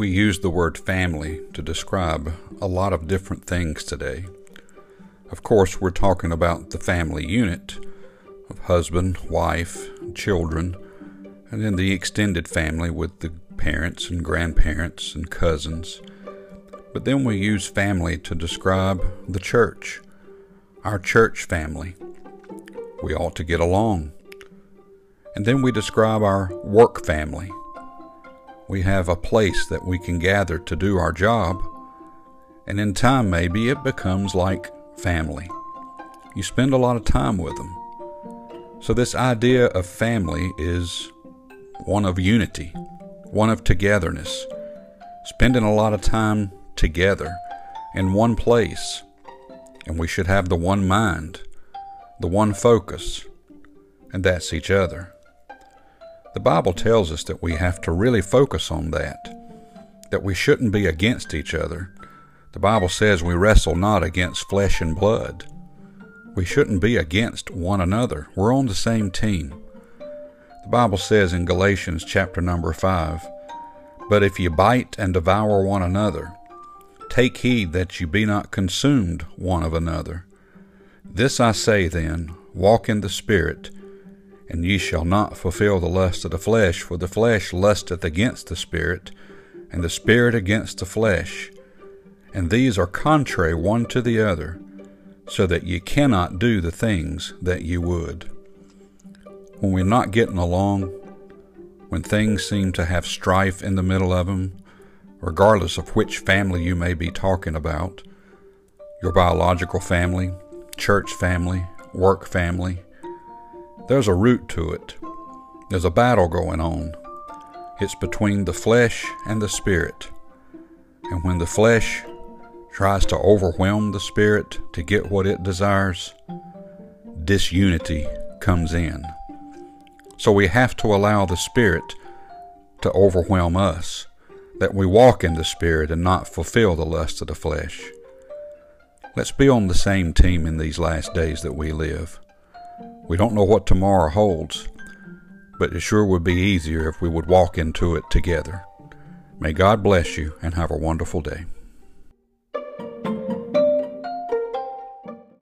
We use the word family to describe a lot of different things today. Of course, we're talking about the family unit of husband, wife, children, and then the extended family with the parents and grandparents and cousins. But then we use family to describe the church, our church family. We ought to get along. And then we describe our work family. We have a place that we can gather to do our job, and in time maybe it becomes like family. You spend a lot of time with them. So, this idea of family is one of unity, one of togetherness, spending a lot of time together in one place. And we should have the one mind, the one focus, and that's each other. The Bible tells us that we have to really focus on that, that we shouldn't be against each other. The Bible says we wrestle not against flesh and blood. We shouldn't be against one another. We're on the same team. The Bible says in Galatians chapter number 5, But if you bite and devour one another, take heed that you be not consumed one of another. This I say then, walk in the Spirit, and ye shall not fulfill the lust of the flesh, for the flesh lusteth against the Spirit, and the Spirit against the flesh. And these are contrary one to the other, so that ye cannot do the things that ye would. When we're not getting along, when things seem to have strife in the middle of them, regardless of which family you may be talking about your biological family, church family, work family, there's a root to it. There's a battle going on. It's between the flesh and the spirit. And when the flesh tries to overwhelm the spirit to get what it desires, disunity comes in. So we have to allow the spirit to overwhelm us, that we walk in the spirit and not fulfill the lust of the flesh. Let's be on the same team in these last days that we live. We don't know what tomorrow holds, but it sure would be easier if we would walk into it together. May God bless you and have a wonderful day.